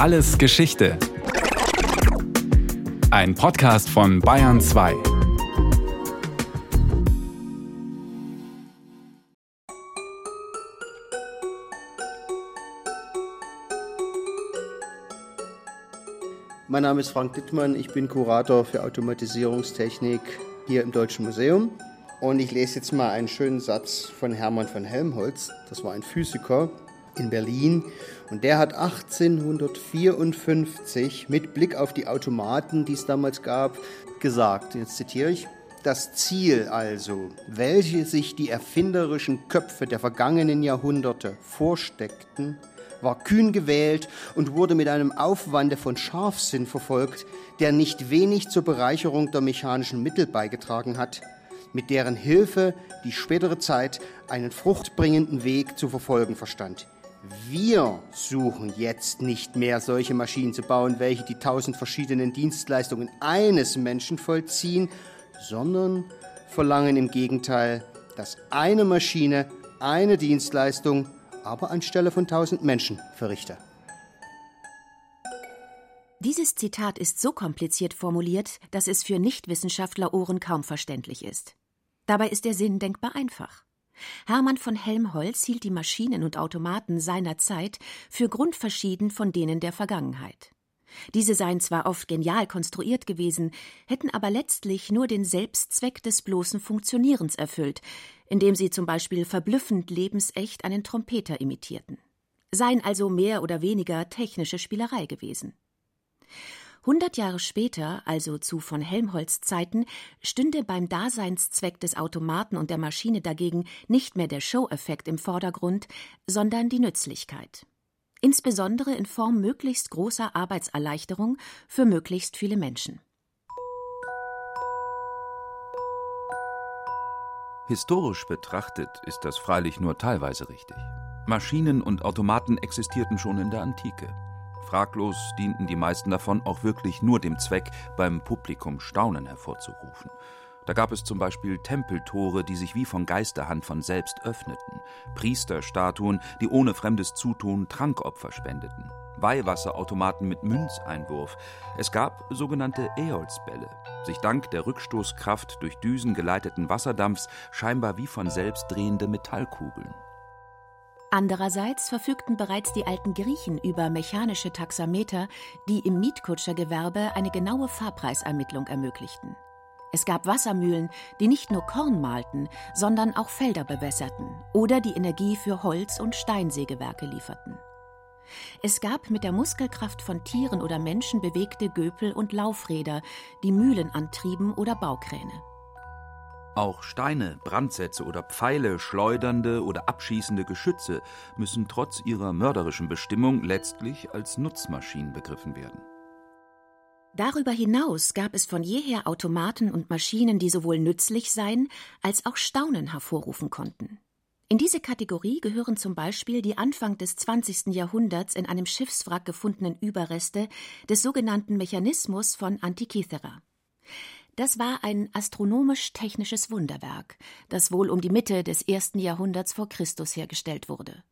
Alles Geschichte. Ein Podcast von Bayern 2. Mein Name ist Frank Dittmann, ich bin Kurator für Automatisierungstechnik hier im Deutschen Museum. Und ich lese jetzt mal einen schönen Satz von Hermann von Helmholtz. Das war ein Physiker in Berlin. Und der hat 1854 mit Blick auf die Automaten, die es damals gab, gesagt, jetzt zitiere ich, das Ziel also, welche sich die erfinderischen Köpfe der vergangenen Jahrhunderte vorsteckten, war kühn gewählt und wurde mit einem Aufwande von Scharfsinn verfolgt, der nicht wenig zur Bereicherung der mechanischen Mittel beigetragen hat, mit deren Hilfe die spätere Zeit einen fruchtbringenden Weg zu verfolgen verstand. Wir suchen jetzt nicht mehr solche Maschinen zu bauen, welche die tausend verschiedenen Dienstleistungen eines Menschen vollziehen, sondern verlangen im Gegenteil, dass eine Maschine eine Dienstleistung aber anstelle von tausend Menschen verrichte. Dieses Zitat ist so kompliziert formuliert, dass es für Nichtwissenschaftler-Ohren kaum verständlich ist. Dabei ist der Sinn denkbar einfach. Hermann von Helmholtz hielt die Maschinen und Automaten seiner Zeit für grundverschieden von denen der Vergangenheit. Diese seien zwar oft genial konstruiert gewesen, hätten aber letztlich nur den Selbstzweck des bloßen Funktionierens erfüllt, indem sie zum Beispiel verblüffend lebensecht einen Trompeter imitierten. Seien also mehr oder weniger technische Spielerei gewesen. Hundert Jahre später, also zu von Helmholtz Zeiten, stünde beim Daseinszweck des Automaten und der Maschine dagegen nicht mehr der Show-Effekt im Vordergrund, sondern die Nützlichkeit insbesondere in Form möglichst großer Arbeitserleichterung für möglichst viele Menschen. Historisch betrachtet ist das freilich nur teilweise richtig. Maschinen und Automaten existierten schon in der Antike. Fraglos dienten die meisten davon auch wirklich nur dem Zweck, beim Publikum Staunen hervorzurufen. Da gab es zum Beispiel Tempeltore, die sich wie von Geisterhand von selbst öffneten, Priesterstatuen, die ohne fremdes Zutun Trankopfer spendeten, Weihwasserautomaten mit Münzeinwurf. Es gab sogenannte Äolsbälle, sich dank der Rückstoßkraft durch Düsen geleiteten Wasserdampfs scheinbar wie von selbst drehende Metallkugeln. Andererseits verfügten bereits die alten Griechen über mechanische Taxameter, die im Mietkutschergewerbe eine genaue Fahrpreisermittlung ermöglichten. Es gab Wassermühlen, die nicht nur Korn mahlten, sondern auch Felder bewässerten oder die Energie für Holz- und Steinsägewerke lieferten. Es gab mit der Muskelkraft von Tieren oder Menschen bewegte Göpel und Laufräder, die Mühlen antrieben oder Baukräne. Auch Steine, Brandsätze oder Pfeile, schleudernde oder abschießende Geschütze müssen trotz ihrer mörderischen Bestimmung letztlich als Nutzmaschinen begriffen werden. Darüber hinaus gab es von jeher Automaten und Maschinen, die sowohl nützlich seien als auch Staunen hervorrufen konnten. In diese Kategorie gehören zum Beispiel die Anfang des 20. Jahrhunderts in einem Schiffswrack gefundenen Überreste des sogenannten Mechanismus von Antikythera. Das war ein astronomisch-technisches Wunderwerk, das wohl um die Mitte des ersten Jahrhunderts vor Christus hergestellt wurde.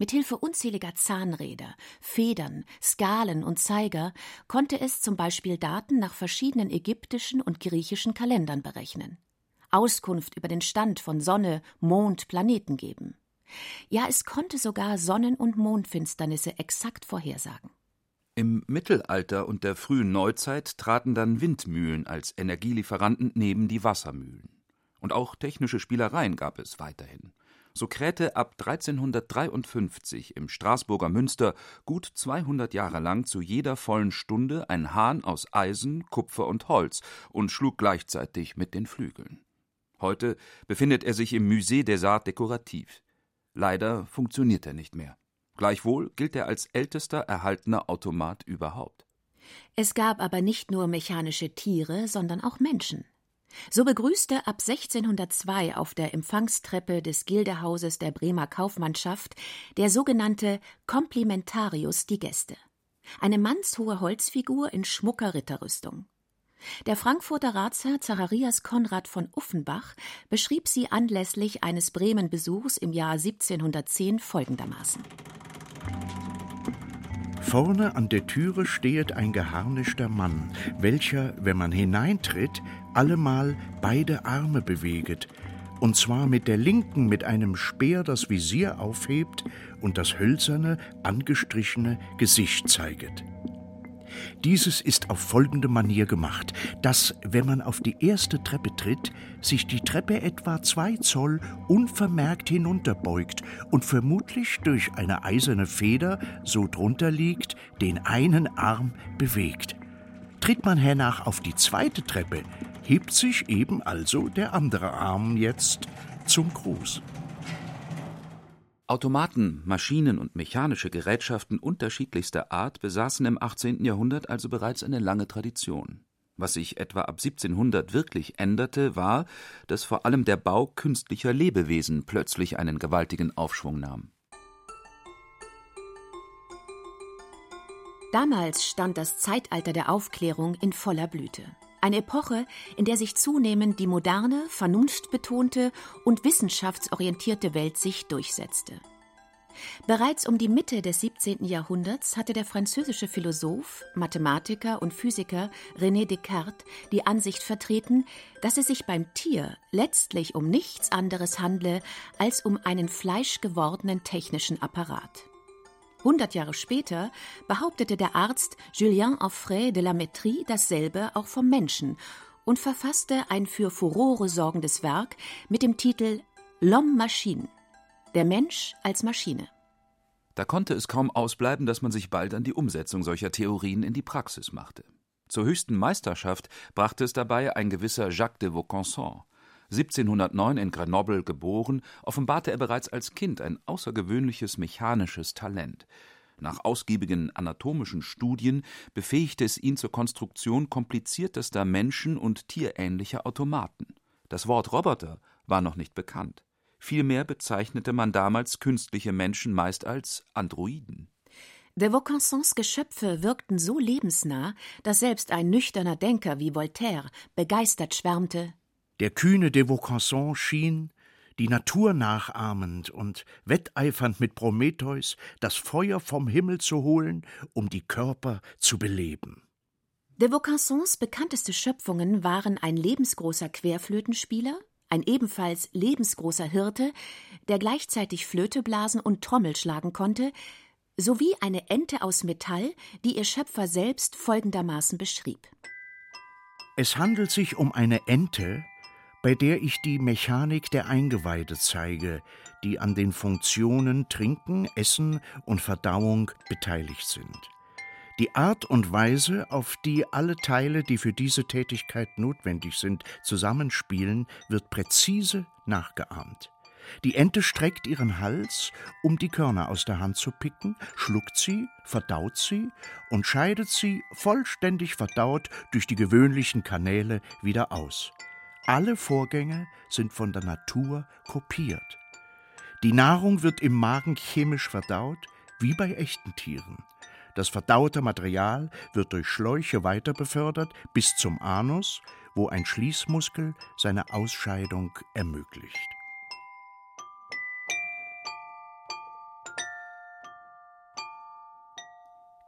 Mithilfe unzähliger Zahnräder, Federn, Skalen und Zeiger konnte es zum Beispiel Daten nach verschiedenen ägyptischen und griechischen Kalendern berechnen, Auskunft über den Stand von Sonne, Mond, Planeten geben. Ja, es konnte sogar Sonnen- und Mondfinsternisse exakt vorhersagen. Im Mittelalter und der frühen Neuzeit traten dann Windmühlen als Energielieferanten neben die Wassermühlen. Und auch technische Spielereien gab es weiterhin so krähte ab 1353 im Straßburger Münster gut 200 Jahre lang zu jeder vollen Stunde ein Hahn aus Eisen, Kupfer und Holz und schlug gleichzeitig mit den Flügeln. Heute befindet er sich im Musée des Arts Décoratifs. Leider funktioniert er nicht mehr. Gleichwohl gilt er als ältester erhaltener Automat überhaupt. Es gab aber nicht nur mechanische Tiere, sondern auch Menschen. So begrüßte ab 1602 auf der Empfangstreppe des Gildehauses der Bremer Kaufmannschaft der sogenannte Komplimentarius die Gäste. Eine mannshohe Holzfigur in schmucker Ritterrüstung. Der Frankfurter Ratsherr Zacharias Konrad von Uffenbach beschrieb sie anlässlich eines Bremen-Besuchs im Jahr 1710 folgendermaßen: Vorne an der Türe stehet ein geharnischter Mann, welcher, wenn man hineintritt, allemal beide Arme beweget, und zwar mit der linken mit einem Speer das Visier aufhebt und das hölzerne, angestrichene Gesicht zeiget. Dieses ist auf folgende Manier gemacht, dass, wenn man auf die erste Treppe tritt, sich die Treppe etwa zwei Zoll unvermerkt hinunterbeugt und vermutlich durch eine eiserne Feder, so drunter liegt, den einen Arm bewegt. Tritt man hernach auf die zweite Treppe, hebt sich eben also der andere Arm jetzt zum Gruß. Automaten, Maschinen und mechanische Gerätschaften unterschiedlichster Art besaßen im 18. Jahrhundert also bereits eine lange Tradition. Was sich etwa ab 1700 wirklich änderte, war, dass vor allem der Bau künstlicher Lebewesen plötzlich einen gewaltigen Aufschwung nahm. Damals stand das Zeitalter der Aufklärung in voller Blüte. Eine Epoche, in der sich zunehmend die moderne, vernunftbetonte und wissenschaftsorientierte Weltsicht durchsetzte. Bereits um die Mitte des 17. Jahrhunderts hatte der französische Philosoph, Mathematiker und Physiker René Descartes die Ansicht vertreten, dass es sich beim Tier letztlich um nichts anderes handle als um einen fleischgewordenen technischen Apparat. Hundert Jahre später behauptete der Arzt Julien Offray de la Métrie dasselbe auch vom Menschen und verfasste ein für Furore sorgendes Werk mit dem Titel L'Homme Machine – Der Mensch als Maschine. Da konnte es kaum ausbleiben, dass man sich bald an die Umsetzung solcher Theorien in die Praxis machte. Zur höchsten Meisterschaft brachte es dabei ein gewisser Jacques de Vaucanson. 1709 in Grenoble geboren, offenbarte er bereits als Kind ein außergewöhnliches mechanisches Talent. Nach ausgiebigen anatomischen Studien befähigte es ihn zur Konstruktion kompliziertester menschen- und tierähnlicher Automaten. Das Wort Roboter war noch nicht bekannt. Vielmehr bezeichnete man damals künstliche Menschen meist als Androiden. De Vaucansons Geschöpfe wirkten so lebensnah, dass selbst ein nüchterner Denker wie Voltaire begeistert schwärmte der kühne de Vaucanson schien, die Natur nachahmend und wetteifernd mit Prometheus, das Feuer vom Himmel zu holen, um die Körper zu beleben. De Vaucansons bekannteste Schöpfungen waren ein lebensgroßer Querflötenspieler, ein ebenfalls lebensgroßer Hirte, der gleichzeitig Flöte blasen und Trommel schlagen konnte, sowie eine Ente aus Metall, die ihr Schöpfer selbst folgendermaßen beschrieb. Es handelt sich um eine Ente, bei der ich die Mechanik der Eingeweide zeige, die an den Funktionen Trinken, Essen und Verdauung beteiligt sind. Die Art und Weise, auf die alle Teile, die für diese Tätigkeit notwendig sind, zusammenspielen, wird präzise nachgeahmt. Die Ente streckt ihren Hals, um die Körner aus der Hand zu picken, schluckt sie, verdaut sie und scheidet sie vollständig verdaut durch die gewöhnlichen Kanäle wieder aus. Alle Vorgänge sind von der Natur kopiert. Die Nahrung wird im Magen chemisch verdaut, wie bei echten Tieren. Das verdaute Material wird durch Schläuche weiter befördert bis zum Anus, wo ein Schließmuskel seine Ausscheidung ermöglicht.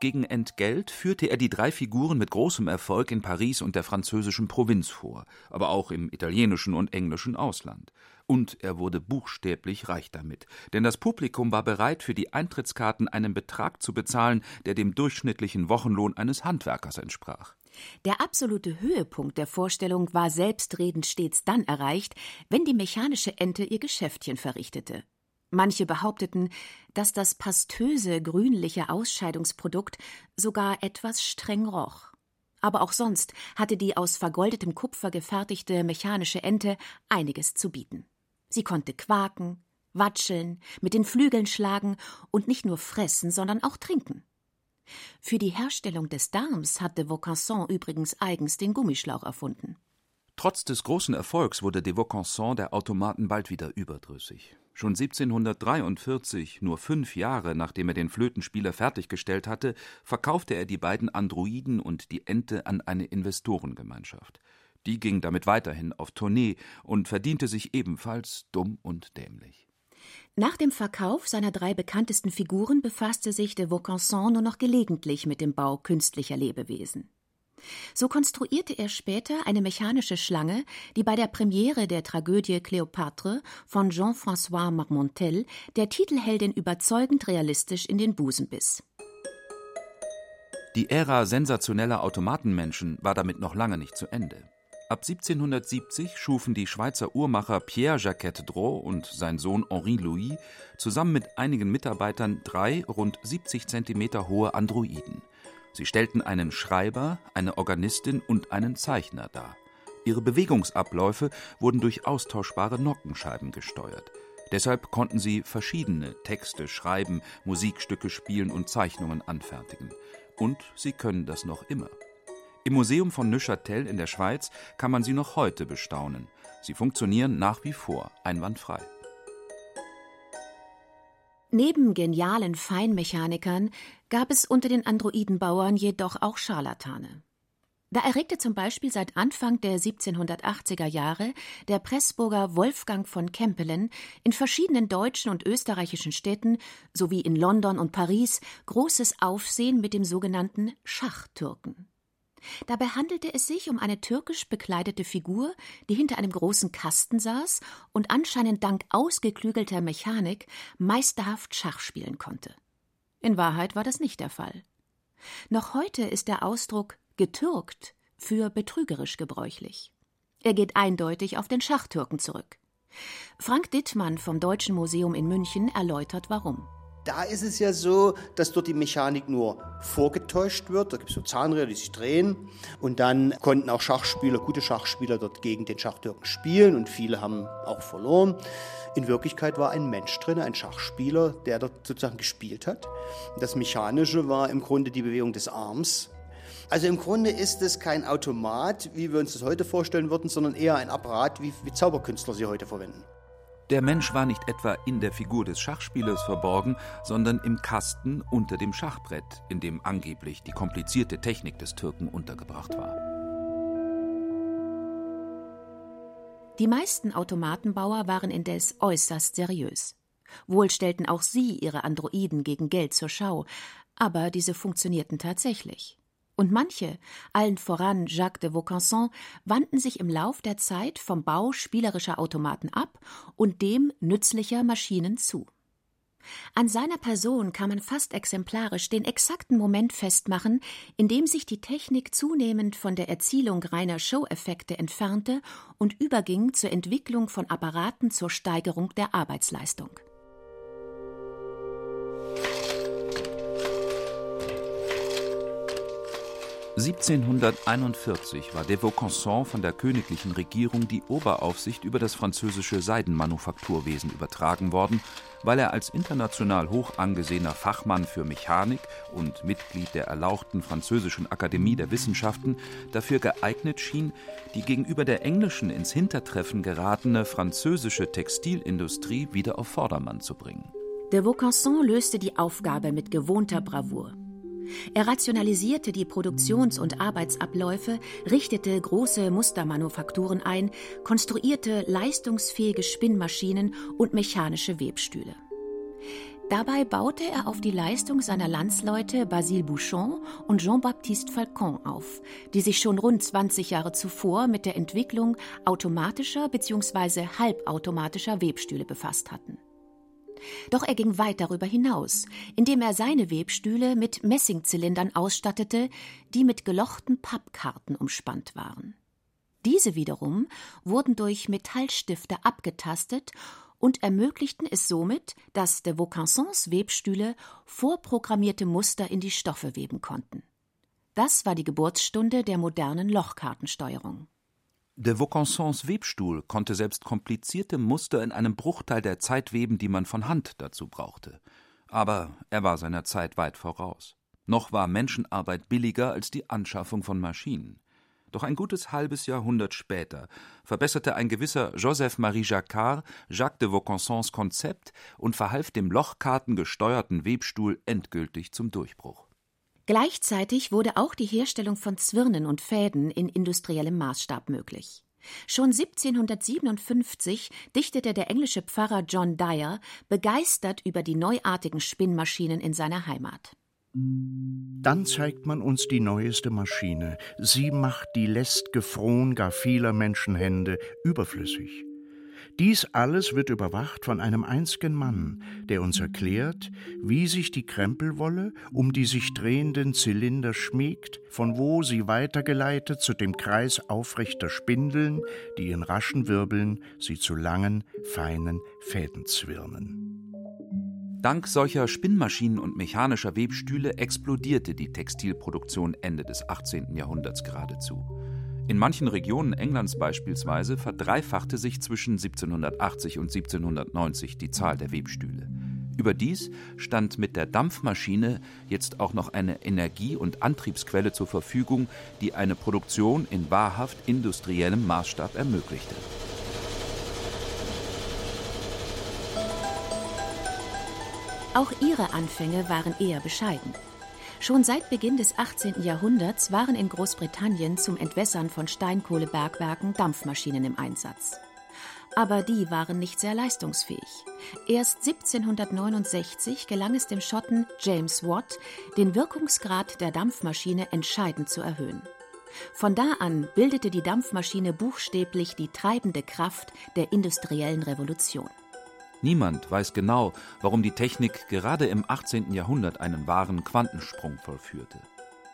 Gegen Entgelt führte er die drei Figuren mit großem Erfolg in Paris und der französischen Provinz vor, aber auch im italienischen und englischen Ausland. Und er wurde buchstäblich reich damit, denn das Publikum war bereit, für die Eintrittskarten einen Betrag zu bezahlen, der dem durchschnittlichen Wochenlohn eines Handwerkers entsprach. Der absolute Höhepunkt der Vorstellung war selbstredend stets dann erreicht, wenn die mechanische Ente ihr Geschäftchen verrichtete. Manche behaupteten, dass das pastöse grünliche Ausscheidungsprodukt sogar etwas streng roch. Aber auch sonst hatte die aus vergoldetem Kupfer gefertigte mechanische Ente einiges zu bieten. Sie konnte quaken, watscheln, mit den Flügeln schlagen und nicht nur fressen, sondern auch trinken. Für die Herstellung des Darms hatte Vaucanson übrigens eigens den Gummischlauch erfunden. Trotz des großen Erfolgs wurde de Vaucanson der Automaten bald wieder überdrüssig. Schon 1743, nur fünf Jahre nachdem er den Flötenspieler fertiggestellt hatte, verkaufte er die beiden Androiden und die Ente an eine Investorengemeinschaft. Die ging damit weiterhin auf Tournee und verdiente sich ebenfalls dumm und dämlich. Nach dem Verkauf seiner drei bekanntesten Figuren befasste sich de Vaucanson nur noch gelegentlich mit dem Bau künstlicher Lebewesen. So konstruierte er später eine mechanische Schlange, die bei der Premiere der Tragödie Cléopâtre von Jean-François Marmontel der Titelheldin überzeugend realistisch in den Busen biss. Die Ära sensationeller Automatenmenschen war damit noch lange nicht zu Ende. Ab 1770 schufen die Schweizer Uhrmacher Pierre Jacquet Drault und sein Sohn Henri Louis zusammen mit einigen Mitarbeitern drei rund 70 Zentimeter hohe Androiden. Sie stellten einen Schreiber, eine Organistin und einen Zeichner dar. Ihre Bewegungsabläufe wurden durch austauschbare Nockenscheiben gesteuert. Deshalb konnten sie verschiedene Texte schreiben, Musikstücke spielen und Zeichnungen anfertigen. Und sie können das noch immer. Im Museum von Neuchâtel in der Schweiz kann man sie noch heute bestaunen. Sie funktionieren nach wie vor einwandfrei. Neben genialen Feinmechanikern gab es unter den Androidenbauern jedoch auch Scharlatane. Da erregte zum Beispiel seit Anfang der 1780er Jahre der Pressburger Wolfgang von Kempelen in verschiedenen deutschen und österreichischen Städten sowie in London und Paris großes Aufsehen mit dem sogenannten Schachtürken. Dabei handelte es sich um eine türkisch bekleidete Figur, die hinter einem großen Kasten saß und anscheinend dank ausgeklügelter Mechanik meisterhaft Schach spielen konnte. In Wahrheit war das nicht der Fall. Noch heute ist der Ausdruck getürkt für betrügerisch gebräuchlich. Er geht eindeutig auf den Schachtürken zurück. Frank Dittmann vom Deutschen Museum in München erläutert warum. Da ist es ja so, dass dort die Mechanik nur vorgetäuscht wird. Da gibt es so Zahnräder, die sich drehen. Und dann konnten auch Schachspieler, gute Schachspieler dort gegen den Schachtürken spielen und viele haben auch verloren. In Wirklichkeit war ein Mensch drin, ein Schachspieler, der dort sozusagen gespielt hat. Das Mechanische war im Grunde die Bewegung des Arms. Also im Grunde ist es kein Automat, wie wir uns das heute vorstellen würden, sondern eher ein Apparat, wie, wie Zauberkünstler sie heute verwenden. Der Mensch war nicht etwa in der Figur des Schachspielers verborgen, sondern im Kasten unter dem Schachbrett, in dem angeblich die komplizierte Technik des Türken untergebracht war. Die meisten Automatenbauer waren indes äußerst seriös. Wohl stellten auch sie ihre Androiden gegen Geld zur Schau, aber diese funktionierten tatsächlich. Und manche, allen voran Jacques de Vaucanson, wandten sich im Lauf der Zeit vom Bau spielerischer Automaten ab und dem nützlicher Maschinen zu. An seiner Person kann man fast exemplarisch den exakten Moment festmachen, in dem sich die Technik zunehmend von der Erzielung reiner Show-Effekte entfernte und überging zur Entwicklung von Apparaten zur Steigerung der Arbeitsleistung. 1741 war de Vaucanson von der königlichen Regierung die Oberaufsicht über das französische Seidenmanufakturwesen übertragen worden, weil er als international hoch angesehener Fachmann für Mechanik und Mitglied der erlauchten Französischen Akademie der Wissenschaften dafür geeignet schien, die gegenüber der englischen ins Hintertreffen geratene französische Textilindustrie wieder auf Vordermann zu bringen. De Vaucanson löste die Aufgabe mit gewohnter Bravour. Er rationalisierte die Produktions- und Arbeitsabläufe, richtete große Mustermanufakturen ein, konstruierte leistungsfähige Spinnmaschinen und mechanische Webstühle. Dabei baute er auf die Leistung seiner Landsleute Basile Bouchon und Jean-Baptiste Falcon auf, die sich schon rund 20 Jahre zuvor mit der Entwicklung automatischer bzw. halbautomatischer Webstühle befasst hatten. Doch er ging weit darüber hinaus, indem er seine Webstühle mit Messingzylindern ausstattete, die mit gelochten Pappkarten umspannt waren. Diese wiederum wurden durch Metallstifte abgetastet und ermöglichten es somit, dass de Vaucansons Webstühle vorprogrammierte Muster in die Stoffe weben konnten. Das war die Geburtsstunde der modernen Lochkartensteuerung. De Vaucansons Webstuhl konnte selbst komplizierte Muster in einem Bruchteil der Zeit weben, die man von Hand dazu brauchte. Aber er war seiner Zeit weit voraus. Noch war Menschenarbeit billiger als die Anschaffung von Maschinen. Doch ein gutes halbes Jahrhundert später verbesserte ein gewisser Joseph-Marie Jacquard Jacques de Vaucansons Konzept und verhalf dem lochkartengesteuerten Webstuhl endgültig zum Durchbruch. Gleichzeitig wurde auch die Herstellung von Zwirnen und Fäden in industriellem Maßstab möglich. Schon 1757 dichtete der englische Pfarrer John Dyer begeistert über die neuartigen Spinnmaschinen in seiner Heimat. Dann zeigt man uns die neueste Maschine. Sie macht die läst'ge Fron gar vieler Menschenhände überflüssig. Dies alles wird überwacht von einem einzigen Mann, der uns erklärt, wie sich die Krempelwolle um die sich drehenden Zylinder schmiegt, von wo sie weitergeleitet zu dem Kreis aufrechter Spindeln, die in raschen Wirbeln sie zu langen, feinen Fäden zwirnen. Dank solcher Spinnmaschinen und mechanischer Webstühle explodierte die Textilproduktion Ende des 18. Jahrhunderts geradezu. In manchen Regionen Englands beispielsweise verdreifachte sich zwischen 1780 und 1790 die Zahl der Webstühle. Überdies stand mit der Dampfmaschine jetzt auch noch eine Energie- und Antriebsquelle zur Verfügung, die eine Produktion in wahrhaft industriellem Maßstab ermöglichte. Auch ihre Anfänge waren eher bescheiden. Schon seit Beginn des 18. Jahrhunderts waren in Großbritannien zum Entwässern von Steinkohlebergwerken Dampfmaschinen im Einsatz. Aber die waren nicht sehr leistungsfähig. Erst 1769 gelang es dem Schotten James Watt, den Wirkungsgrad der Dampfmaschine entscheidend zu erhöhen. Von da an bildete die Dampfmaschine buchstäblich die treibende Kraft der industriellen Revolution. Niemand weiß genau, warum die Technik gerade im 18. Jahrhundert einen wahren Quantensprung vollführte.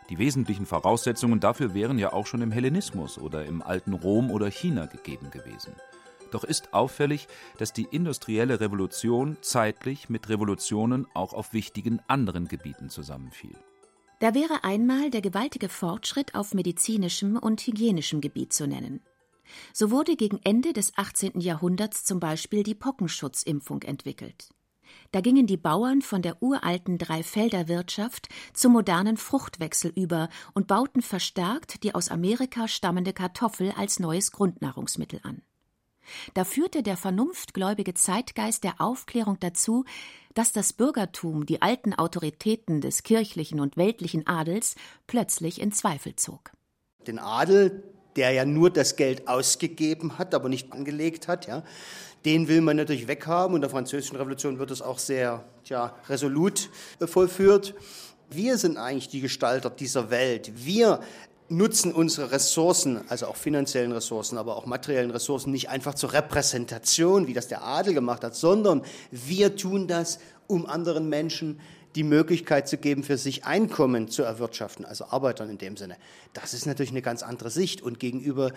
Die wesentlichen Voraussetzungen dafür wären ja auch schon im Hellenismus oder im alten Rom oder China gegeben gewesen. Doch ist auffällig, dass die industrielle Revolution zeitlich mit Revolutionen auch auf wichtigen anderen Gebieten zusammenfiel. Da wäre einmal der gewaltige Fortschritt auf medizinischem und hygienischem Gebiet zu nennen. So wurde gegen Ende des 18. Jahrhunderts zum Beispiel die Pockenschutzimpfung entwickelt. Da gingen die Bauern von der uralten Dreifelderwirtschaft zum modernen Fruchtwechsel über und bauten verstärkt die aus Amerika stammende Kartoffel als neues Grundnahrungsmittel an. Da führte der vernunftgläubige Zeitgeist der Aufklärung dazu, dass das Bürgertum die alten Autoritäten des kirchlichen und weltlichen Adels plötzlich in Zweifel zog. Den Adel, der ja nur das Geld ausgegeben hat, aber nicht angelegt hat, ja, den will man natürlich weghaben. Und der Französischen Revolution wird es auch sehr tja, resolut äh, vollführt. Wir sind eigentlich die Gestalter dieser Welt. Wir nutzen unsere Ressourcen, also auch finanziellen Ressourcen, aber auch materiellen Ressourcen, nicht einfach zur Repräsentation, wie das der Adel gemacht hat, sondern wir tun das, um anderen Menschen die Möglichkeit zu geben, für sich Einkommen zu erwirtschaften, also Arbeitern in dem Sinne. Das ist natürlich eine ganz andere Sicht. Und gegenüber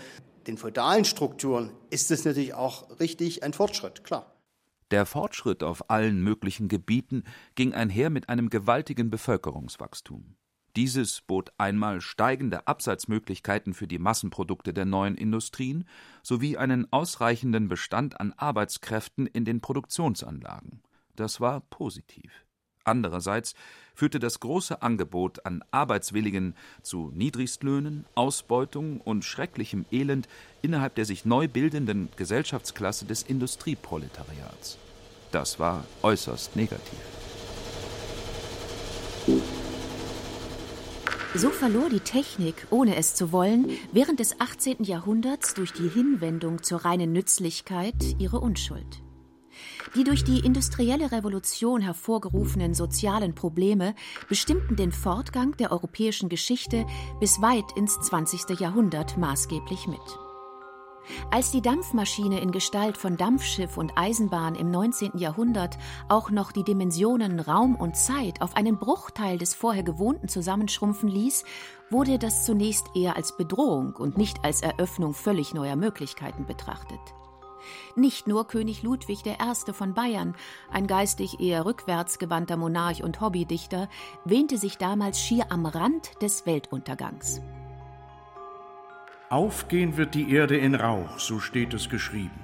den feudalen Strukturen ist es natürlich auch richtig ein Fortschritt, klar. Der Fortschritt auf allen möglichen Gebieten ging einher mit einem gewaltigen Bevölkerungswachstum. Dieses bot einmal steigende Absatzmöglichkeiten für die Massenprodukte der neuen Industrien sowie einen ausreichenden Bestand an Arbeitskräften in den Produktionsanlagen. Das war positiv. Andererseits führte das große Angebot an Arbeitswilligen zu Niedrigstlöhnen, Ausbeutung und schrecklichem Elend innerhalb der sich neu bildenden Gesellschaftsklasse des Industrieproletariats. Das war äußerst negativ. So verlor die Technik, ohne es zu wollen, während des 18. Jahrhunderts durch die Hinwendung zur reinen Nützlichkeit ihre Unschuld. Die durch die industrielle Revolution hervorgerufenen sozialen Probleme bestimmten den Fortgang der europäischen Geschichte bis weit ins 20. Jahrhundert maßgeblich mit. Als die Dampfmaschine in Gestalt von Dampfschiff und Eisenbahn im 19. Jahrhundert auch noch die Dimensionen Raum und Zeit auf einen Bruchteil des vorher gewohnten zusammenschrumpfen ließ, wurde das zunächst eher als Bedrohung und nicht als Eröffnung völlig neuer Möglichkeiten betrachtet. Nicht nur König Ludwig I. von Bayern, ein geistig eher rückwärts gewandter Monarch und Hobbydichter, wähnte sich damals schier am Rand des Weltuntergangs. Aufgehen wird die Erde in Rauch, so steht es geschrieben.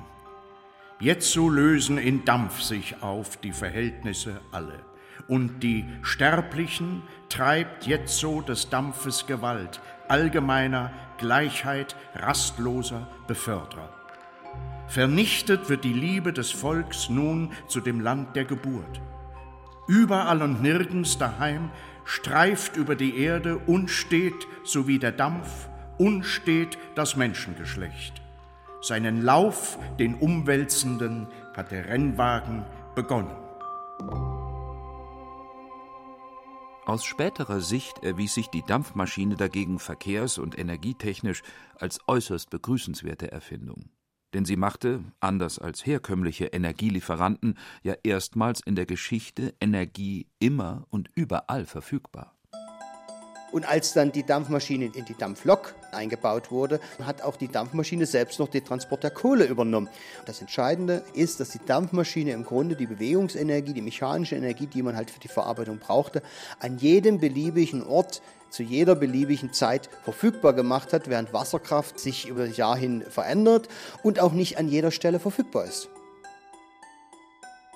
Jetzo lösen in Dampf sich auf die Verhältnisse alle, und die Sterblichen treibt jetzo des Dampfes Gewalt, allgemeiner Gleichheit, rastloser Beförderer. Vernichtet wird die Liebe des Volks nun zu dem Land der Geburt. Überall und nirgends daheim streift über die Erde unstet, so wie der Dampf, unstet das Menschengeschlecht. Seinen Lauf, den umwälzenden, hat der Rennwagen begonnen. Aus späterer Sicht erwies sich die Dampfmaschine dagegen verkehrs- und energietechnisch als äußerst begrüßenswerte Erfindung. Denn sie machte, anders als herkömmliche Energielieferanten, ja erstmals in der Geschichte Energie immer und überall verfügbar. Und als dann die Dampfmaschine in die Dampflok eingebaut wurde, hat auch die Dampfmaschine selbst noch den Transport der Kohle übernommen. Das Entscheidende ist, dass die Dampfmaschine im Grunde die Bewegungsenergie, die mechanische Energie, die man halt für die Verarbeitung brauchte, an jedem beliebigen Ort zu jeder beliebigen Zeit verfügbar gemacht hat, während Wasserkraft sich über das Jahr hin verändert und auch nicht an jeder Stelle verfügbar ist.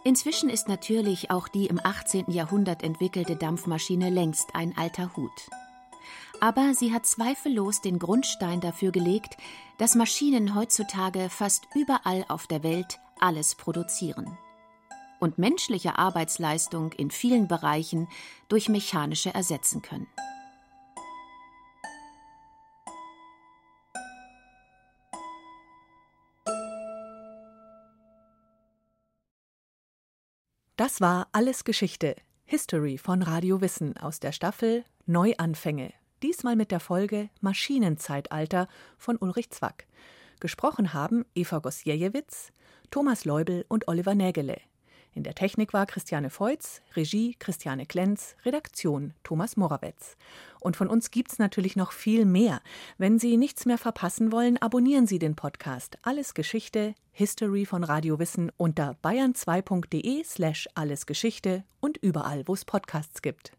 Inzwischen ist natürlich auch die im 18. Jahrhundert entwickelte Dampfmaschine längst ein alter Hut aber sie hat zweifellos den Grundstein dafür gelegt, dass Maschinen heutzutage fast überall auf der Welt alles produzieren und menschliche Arbeitsleistung in vielen Bereichen durch mechanische ersetzen können. Das war Alles Geschichte, History von Radio Wissen aus der Staffel Neuanfänge diesmal mit der Folge Maschinenzeitalter von Ulrich Zwack. Gesprochen haben Eva Gosjejewitz, Thomas Leubel und Oliver Nägele. In der Technik war Christiane Feutz, Regie Christiane Klenz, Redaktion Thomas Morawetz. Und von uns gibt's natürlich noch viel mehr. Wenn Sie nichts mehr verpassen wollen, abonnieren Sie den Podcast Alles Geschichte, History von Radio Wissen unter bayern2.de slash allesgeschichte und überall, wo es Podcasts gibt.